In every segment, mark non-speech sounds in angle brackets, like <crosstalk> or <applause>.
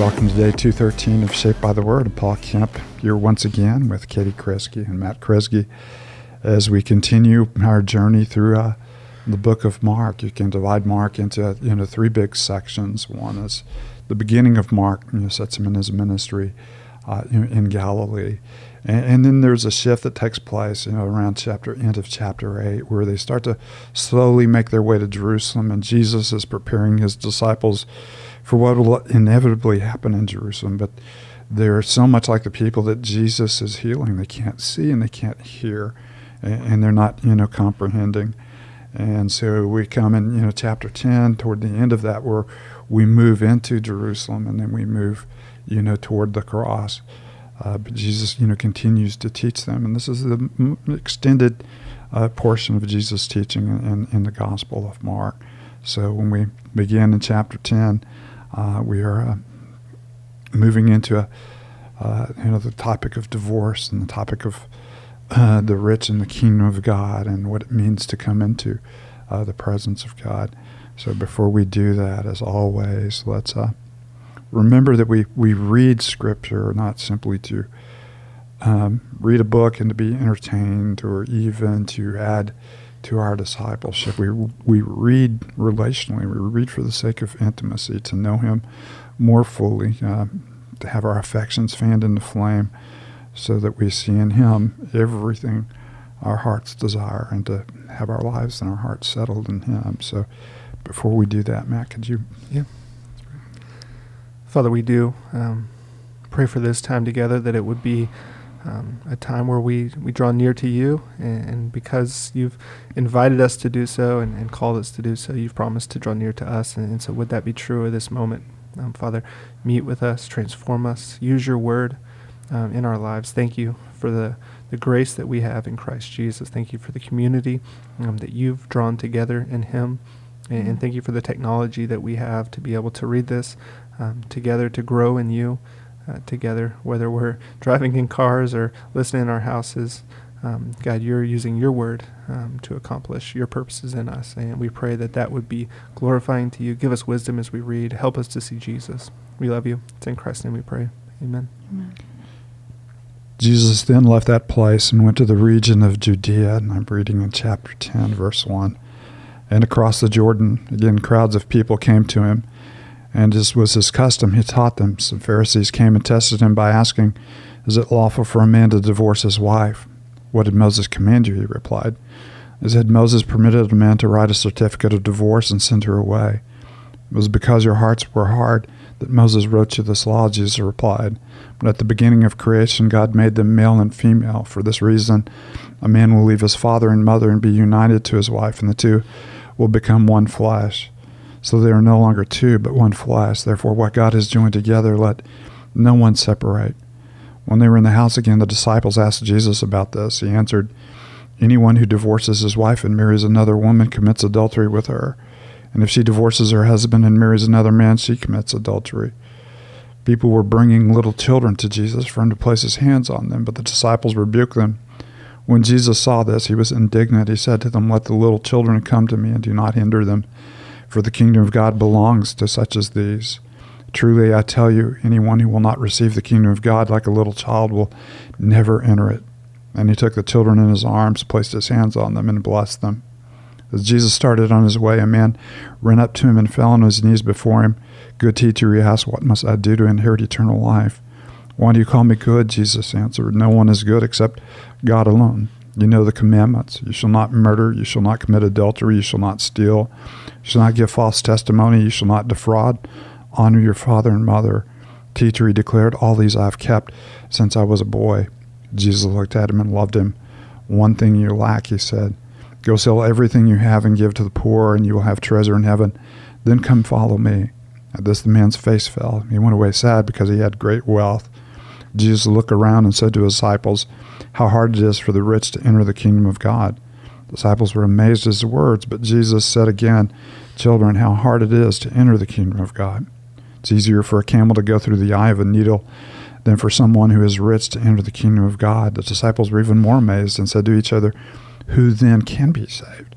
welcome to day 213 of Shaped by the Word. I'm Paul Kemp here once again with Katie Kresge and Matt Kresge as we continue our journey through uh, the book of Mark. You can divide Mark into know three big sections. One is the beginning of Mark, you know, sets him in his ministry uh, in, in, Galilee. And, and, then there's a shift that takes place, you know, around chapter end of chapter eight, where they start to slowly make their way to Jerusalem, and Jesus is preparing his disciples for what will inevitably happen in Jerusalem. But they're so much like the people that Jesus is healing. They can't see and they can't hear, and, they're not, you know, comprehending. And so we come in, you know, chapter 10, toward the end of that, where we move into Jerusalem and then we move, you know, toward the cross. Uh, but Jesus, you know, continues to teach them. And this is the extended uh, portion of Jesus' teaching in, in the Gospel of Mark. So when we begin in chapter 10, uh, we are uh, moving into a, uh, you know the topic of divorce and the topic of uh, the rich and the kingdom of God and what it means to come into uh, the presence of God. So before we do that, as always, let's uh, remember that we, we read Scripture not simply to um, read a book and to be entertained or even to add to our discipleship. We, we read relationally, we read for the sake of intimacy, to know Him more fully, uh, to have our affections fanned into flame, so that we see in Him everything our hearts desire and to have our lives and our hearts settled in Him. So before we do that, Matt, could you? Yeah. Father, we do um, pray for this time together that it would be um, a time where we, we draw near to you. And, and because you've invited us to do so and, and, called us to do so, you've promised to draw near to us. And, and so, would that be true at this moment? Um, Father, meet with us, transform us, use your word um, in our lives. Thank you for the, the grace that we have in Christ Jesus. Thank you for the community um, that you've drawn together in Him. And, and, thank you for the technology that we have to be able to read this um, together, to grow in you uh, together, whether we're driving in cars or listening in our houses. Um, God, you're using your word um, to accomplish your purposes in us. And we pray that that would be glorifying to you. Give us wisdom as we read. Help us to see Jesus. We love you. It's in Christ's name we pray. Amen. Amen. Jesus then left that place and went to the region of Judea. And I'm reading in chapter 10, verse 1. And across the Jordan, again, crowds of people came to him and as was his custom, he taught them. Some Pharisees came and tested him by asking, Is it lawful for a man to divorce his wife? What did Moses command you? He replied. As had Moses permitted a man to write a certificate of divorce and send her away. It was because your hearts were hard that Moses wrote you this law, Jesus replied. But at the beginning of creation, God made them male and female. For this reason, a man will leave his father and mother and be united to his wife, and the two will become one flesh. So they are no longer two, but one flesh. Therefore, what God has joined together, let no one separate. When they were in the house again, the disciples asked Jesus about this. He answered, Anyone who divorces his wife and marries another woman commits adultery with her. And if she divorces her husband and marries another man, she commits adultery. People were bringing little children to Jesus for him to place his hands on them, but the disciples rebuked them. When Jesus saw this, he was indignant. He said to them, Let the little children come to me, and do not hinder them for the kingdom of God belongs to such as these. Truly, I tell you, anyone who will not receive the kingdom of God like a little child will never enter it. And he took the children in his arms, placed his hands on them, and blessed them. As Jesus started on his way, a man ran up to him and fell on his knees before him. Good teacher, he asked, What must I do to inherit eternal life? Why do you call me good? Jesus answered, No one is good except God alone. You know the commandments. You shall not murder. You shall not commit adultery. You shall not steal. You shall not give false testimony. You shall not defraud. Honor your father and mother. Teacher, he declared, all these I have kept since I was a boy. Jesus looked at him and loved him. One thing you lack, he said. Go sell everything you have and give to the poor, and you will have treasure in heaven. Then come follow me. At this, the man's face fell. He went away sad because he had great wealth. Jesus looked around and said to his disciples, How hard it is for the rich to enter the kingdom of God. Disciples were amazed at his words, but Jesus said again, Children, how hard it is to enter the kingdom of God. It's easier for a camel to go through the eye of a needle than for someone who is rich to enter the kingdom of God. The disciples were even more amazed and said to each other, Who then can be saved?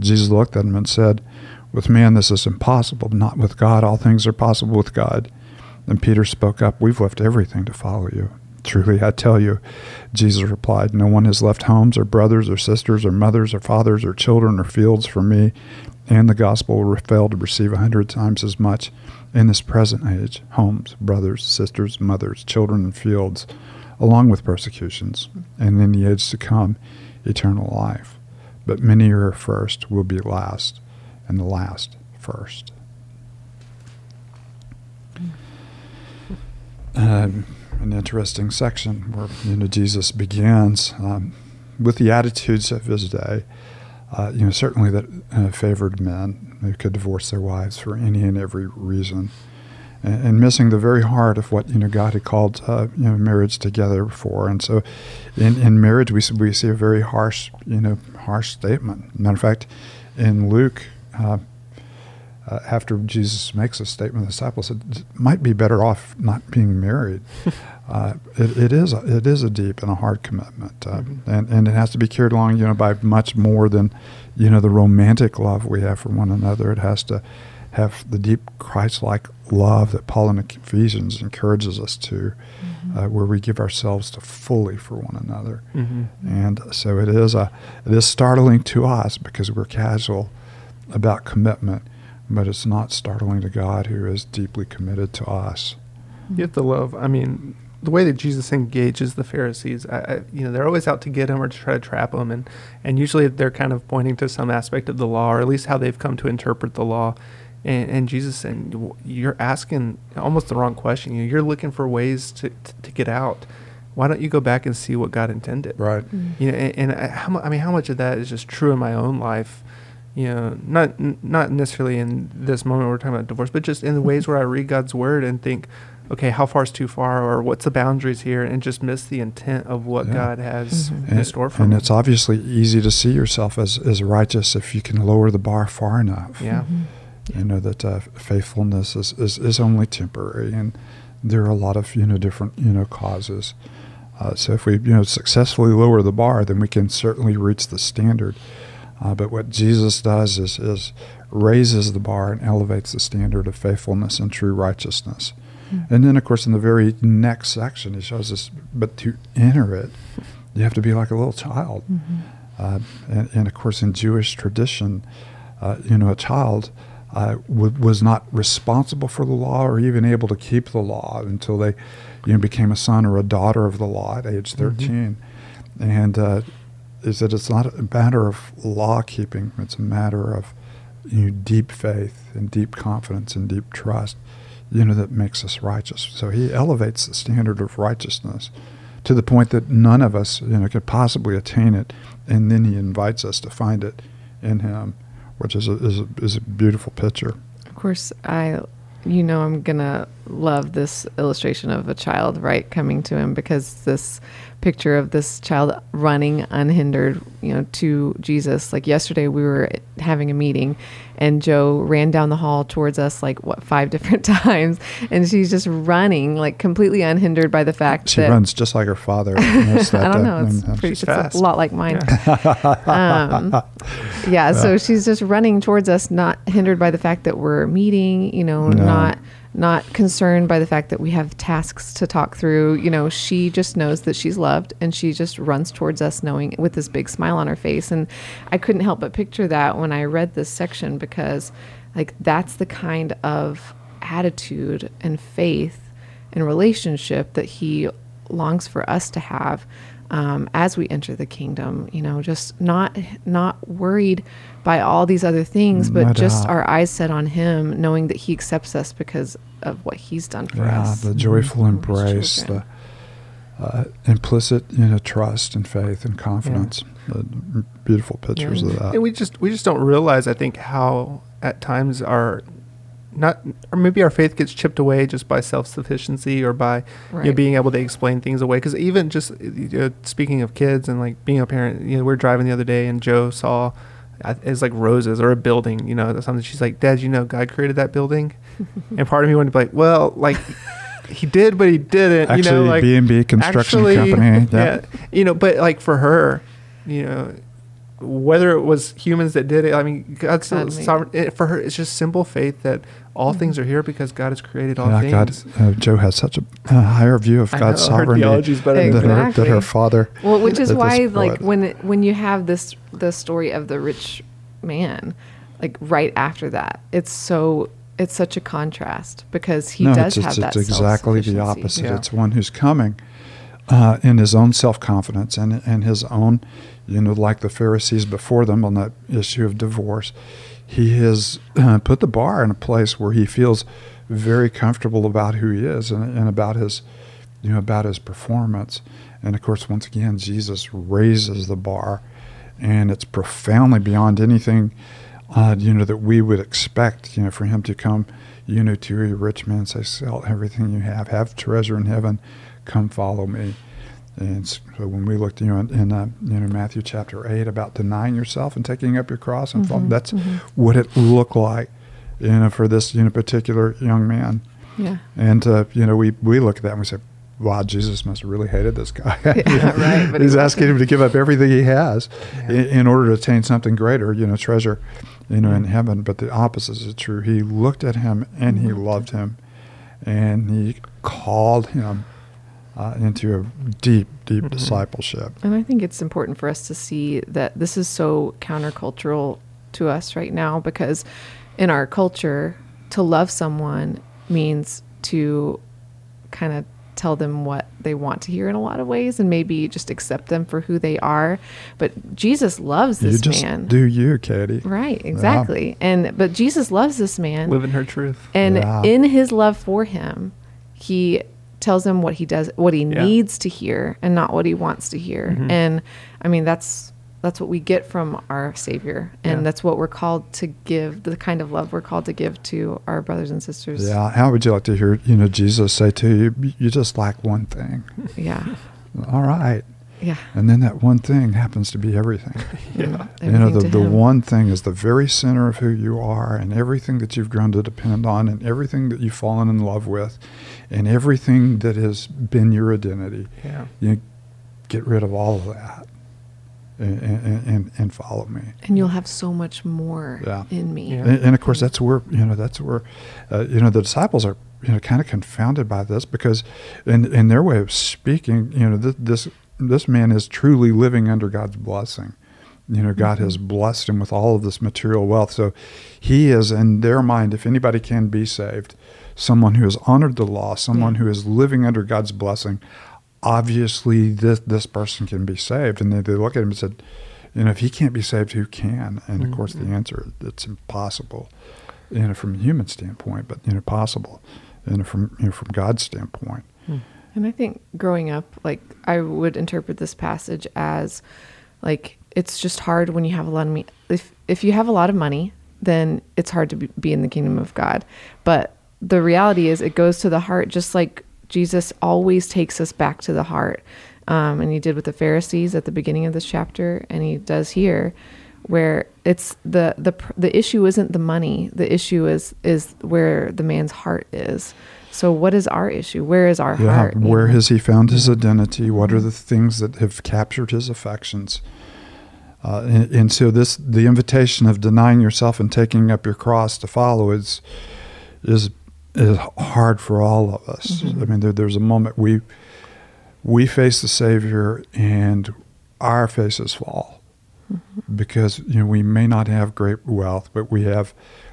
Jesus looked at them and said, With man this is impossible, but not with God. All things are possible with God. And Peter spoke up, We've left everything to follow you. Truly, I tell you, Jesus replied, No one has left homes or brothers or sisters or mothers or fathers or children or fields for me and the gospel will fail to receive a hundred times as much in this present age homes, brothers, sisters, mothers, children, and fields, along with persecutions, and in the age to come, eternal life. But many who are first will be last, and the last first. Um, an interesting section where you know Jesus begins um, with the attitudes of his day. Uh, you know, certainly that uh, favored men who could divorce their wives for any and every reason, and, and missing the very heart of what you know God had called uh, you know marriage together for. And so, in, in marriage, we we see a very harsh you know harsh statement. Matter of fact, in Luke. Uh, after Jesus makes a statement, the disciples said, "It might be better off not being married." <laughs> uh, it, it is a, it is a deep and a hard commitment, uh, mm-hmm. and and it has to be carried along, you know, by much more than, you know, the romantic love we have for one another. It has to have the deep Christ-like love that Paul in Ephesians encourages us to, mm-hmm. uh, where we give ourselves to fully for one another. Mm-hmm. And so it is a it is startling to us because we're casual about commitment but it's not startling to God who is deeply committed to us. You have to love, I mean, the way that Jesus engages the Pharisees, I, I, you know, they're always out to get him or to try to trap him, and and usually they're kind of pointing to some aspect of the law, or at least how they've come to interpret the law. And, and Jesus and you're asking almost the wrong question. You're looking for ways to, to, to get out. Why don't you go back and see what God intended? Right. Mm-hmm. You know, and, and I, how, I mean, how much of that is just true in my own life? You know, not not necessarily in this moment we're talking about divorce, but just in the ways where I read God's word and think, okay, how far is too far, or what's the boundaries here, and just miss the intent of what yeah. God has mm-hmm. in store for and me. And it's obviously easy to see yourself as as righteous if you can lower the bar far enough. Yeah, mm-hmm. you know that uh, faithfulness is, is is only temporary, and there are a lot of you know different you know causes. Uh, so if we you know successfully lower the bar, then we can certainly reach the standard. Uh, but what Jesus does is, is raises the bar and elevates the standard of faithfulness and true righteousness. Mm-hmm. And then, of course, in the very next section, he shows us, but to enter it, you have to be like a little child. Mm-hmm. Uh, and, and, of course, in Jewish tradition, uh, you know, a child uh, w- was not responsible for the law or even able to keep the law until they, you know, became a son or a daughter of the law at age mm-hmm. 13. Mm-hmm. And uh, is that it's not a matter of law keeping, it's a matter of you know, deep faith and deep confidence and deep trust, you know, that makes us righteous. So he elevates the standard of righteousness to the point that none of us, you know, could possibly attain it, and then he invites us to find it in him, which is a, is a, is a beautiful picture. Of course, I you know I'm gonna love this illustration of a child right coming to him because this picture of this child running unhindered, you know, to Jesus. Like yesterday, we were having a meeting, and Joe ran down the hall towards us like what five <laughs> different times, and she's just running like completely unhindered by the fact she that she runs just like her father. <laughs> I don't know. It's, pretty, it's a lot like mine. Yeah. <laughs> um, yeah. So she's just running towards us, not hindered by the fact that we're meeting. You know, no. not not concerned by the fact that we have tasks to talk through. You know, she just knows that she's loved and she just runs towards us knowing with this big smile on her face. And I couldn't help but picture that when I read this section because like that's the kind of attitude and faith and relationship that he longs for us to have um, as we enter the kingdom. You know, just not not worried by all these other things, but just our eyes set on Him, knowing that He accepts us because of what He's done for yeah, us. the joyful mm-hmm. embrace, the uh, implicit, you know, trust and faith and confidence. Yeah. The beautiful pictures yeah. of that. And we just we just don't realize, I think, how at times our not or maybe our faith gets chipped away just by self-sufficiency or by right. you know, being able to explain things away. Because even just you know, speaking of kids and like being a parent you know we are driving the other day and joe saw uh, it's like roses or a building you know something she's like dad you know god created that building? <laughs> And part of me wanted to be like well like <laughs> he did but he didn't actually, you know like b&b construction actually, company yeah you know but like for her you know whether it was humans that did it. I mean, God's God sovereign. It, for her, it's just simple faith that all mm-hmm. things are here because God has created all yeah, things. God, uh, Joe has such a, a, higher view of God's know, sovereignty than, exactly. her, than her father. Well, which is why, like, when it, when you have this the story of the rich man, like right after that, it's so it's such a contrast because he no, does it's, have it's, that. It's exactly the opposite. Yeah. It's one who's coming uh, in his own self confidence and and his own, you know, like the Pharisees before them on that issue of divorce. He has uh, put the bar in a place where he feels very comfortable about who he is and, and about his, you know, about his performance. And of course, once again, Jesus raises the bar, and it's profoundly beyond anything uh, you know, that we would expect, you know, for him to come, you know, to a rich man, say, sell everything you have, have treasure in heaven, come follow me. And so when we looked, you know, in, in uh, you know Matthew chapter eight about denying yourself and taking up your cross and mm-hmm, that's mm-hmm. what it looked like, you know, for this you know particular young man. Yeah. And uh, you know, we we look at that and we say, wow, Jesus must have really hated this guy. <laughs> yeah, right. <laughs> He's he asking him to give up everything he has yeah. in, in, order to attain something greater, you know, treasure, you know, in heaven. But the opposite is true. He looked at him and he loved him, and he called him uh, into a deep, deep mm-hmm. discipleship. And I think it's important for us to see that this is so countercultural to us right now because in our culture, to love someone means to kind of tell them what they want to hear in a lot of ways and maybe just accept them for who they are. But Jesus loves this you just man. Do you, Katie? Right, exactly. Yeah. And but Jesus loves this man. Living her truth. And yeah. in his love for him, he tells him what he does what he yeah. needs to hear and not what he wants to hear. Mm-hmm. And I mean that's that's what we get from our savior and yeah. that's what we're called to give the kind of love we're called to give to our brothers and sisters yeah how would you like to hear you know jesus say to you you just lack one thing yeah all right yeah and then that one thing happens to be everything <laughs> yeah you know the, the one thing is the very center of who you are and everything that you've grown to depend on and everything that you've fallen in love with and everything that has been your identity yeah you get rid of all of that and, and, and follow me. And you'll have so much more yeah. in me. Yeah. And, and, of course, that's where you know that's where uh, you know the disciples are you know kind of confounded by this because in in their way of speaking, you know th- this this man is truly living under God's blessing. You know, God mm-hmm. has blessed him with all of this material wealth. So he is, in their mind, if anybody can be saved, someone who has honored the law, someone yeah. who is living under God's blessing obviously this this person can be saved. And they, they look at him and said, you know, if he can't be saved, who can? And mm-hmm. of course, the mm-hmm. answer it's impossible, you know, from a human standpoint, but you know, possible, you know, from you know, from God's standpoint. Hmm. And I think growing up, like I would interpret this passage as, like it's just hard when you have a lot of money. If if you have a lot of money, then it's hard to be, be in the kingdom of God. But the reality is, it goes to the heart, just like Jesus always takes us back to the heart. Um, and he did with the Pharisees at the beginning of this chapter, and he does here, where it's the the the issue isn't the money. The issue is is where the man's heart is. So, what is our issue? Where is our yeah, heart? Where has he found his identity? What are the things that have captured his affections? Uh, and, and, so, this the invitation of denying yourself and taking up your cross to follow is is is hard for all of us. Mm-hmm. I mean, there, there's a moment we we face the Savior and our faces fall mm-hmm. because you know we may not have great wealth, but we have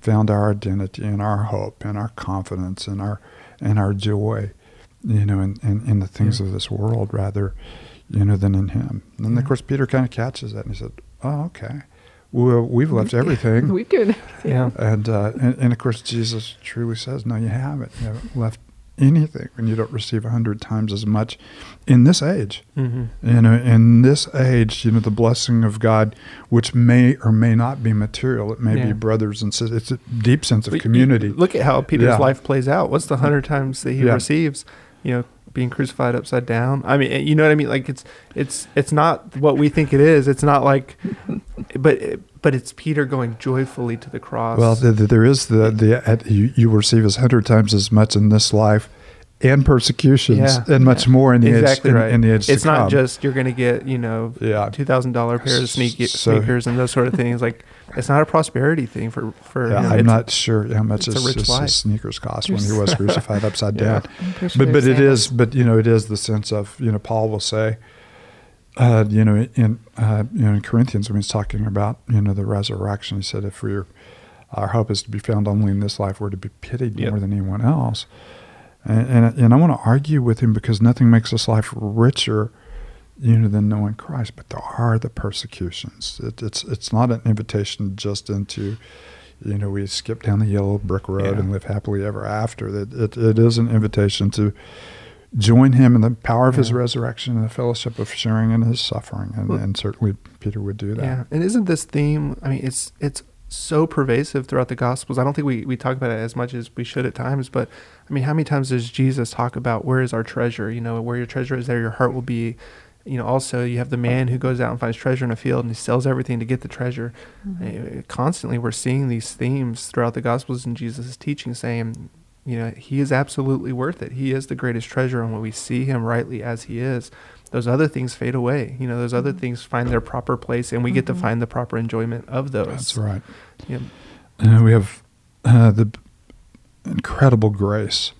found our identity and our hope and our confidence and our and our joy, you know, in, in, in the things yeah. of this world rather, you know, than in Him. And yeah. of course, Peter kind of catches that and he said, "Oh, okay." well, we've left everything. we've given everything. Yeah. And, uh, and, and of course, Jesus truly says, no, you haven't. You haven't left anything when you don't receive a hundred times as much in this age. Mm-hmm. You know, in this age, you know, the blessing of God, which may or may not be material, it may yeah. be brothers and sisters. It's a deep sense of community. Look at how Peter's yeah. life plays out. What's the hundred times that he yeah. receives? You know, being crucified upside down. I mean, you know what I mean? Like it's it's it's not what we think it is. It's not like, but but it's Peter going joyfully to the cross. Well, the, the, there is the the you, you receive as hundred times as much in this life and persecutions yeah. and much yeah. more in the exactly age, right. in, in the age It's not come. just you're going to get you know yeah. two thousand dollar pair of sneak, so, sneakers and those sort of things. Like it's not a prosperity thing for for. Yeah, you know, I'm not sure how much his, his sneakers cost when he was <laughs> crucified upside down. But but it is but you know it is the sense of you know Paul will say. Uh, you know, in uh, you know, in Corinthians, when he's talking about you know the resurrection, he said, "If we're our hope is to be found only in this life, we're to be pitied yep. more than anyone else." And, and, and I want to argue with him because nothing makes this life richer, you know, than knowing Christ. But there are the persecutions. It, it's it's not an invitation just into, you know, we skip down the yellow brick road yeah. and live happily ever after. It, it, it is an invitation to join him in the power of yeah. his resurrection and the fellowship of sharing in his suffering. And, well, and certainly Peter would do that. Yeah. And isn't this theme, I mean, it's, it's so pervasive throughout the Gospels. I don't think we, we talk about it as much as we should at times, but I mean, how many times does Jesus talk about where is our treasure? You know, where your treasure is, there your heart will be. You know, also you have the man who goes out and finds treasure in a field and he sells everything to get the treasure. Mm-hmm. Uh, constantly, we're seeing these themes throughout the Gospels and Jesus' teaching, saying, you know, he is absolutely worth it. He is the greatest treasure, and when we see him rightly as he is, those other things fade away. You know, those other mm-hmm. things find their proper place, and we get to mm-hmm. find the proper enjoyment of those. That's right. Yeah. Uh, we have uh, the incredible grace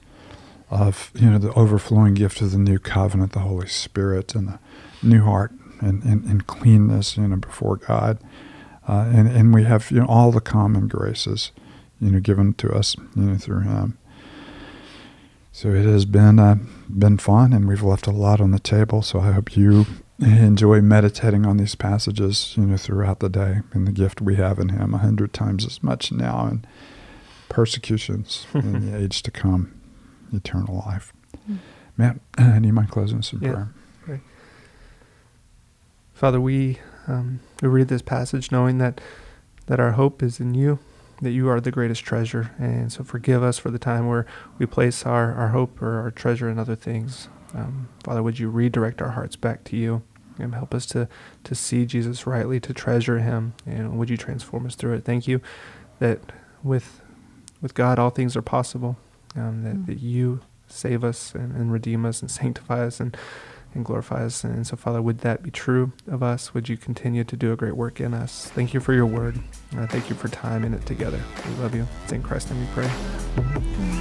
of you know the overflowing gift of the new covenant, the Holy Spirit, and the new heart and, and, and cleanness, you know, before God, uh, and and we have you know all the common graces, you know, given to us, you know, through Him. So it has been uh, been fun, and we've left a lot on the table. So I hope you enjoy meditating on these passages, you know, throughout the day, and the gift we have in Him a hundred times as much now, and persecutions <laughs> in the age to come, eternal life. Mm. Matt, uh, do you mind closing us in yeah. prayer? Right. Father, we um, we read this passage knowing that that our hope is in you that you are the greatest treasure. And so forgive us for the time where we place our, our hope or our treasure in other things. Um, Father, would you redirect our hearts back to you and help us to, to see Jesus rightly, to treasure him, and would you transform us through it? Thank you that with, with God all things are possible, um, that, mm. that you save us and, and redeem us and sanctify us and and glorify us. And so, Father, would that be true of us? Would you continue to do a great work in us? Thank you for your word. And I thank you for time in it together. We love you. It's in Christ's name we pray.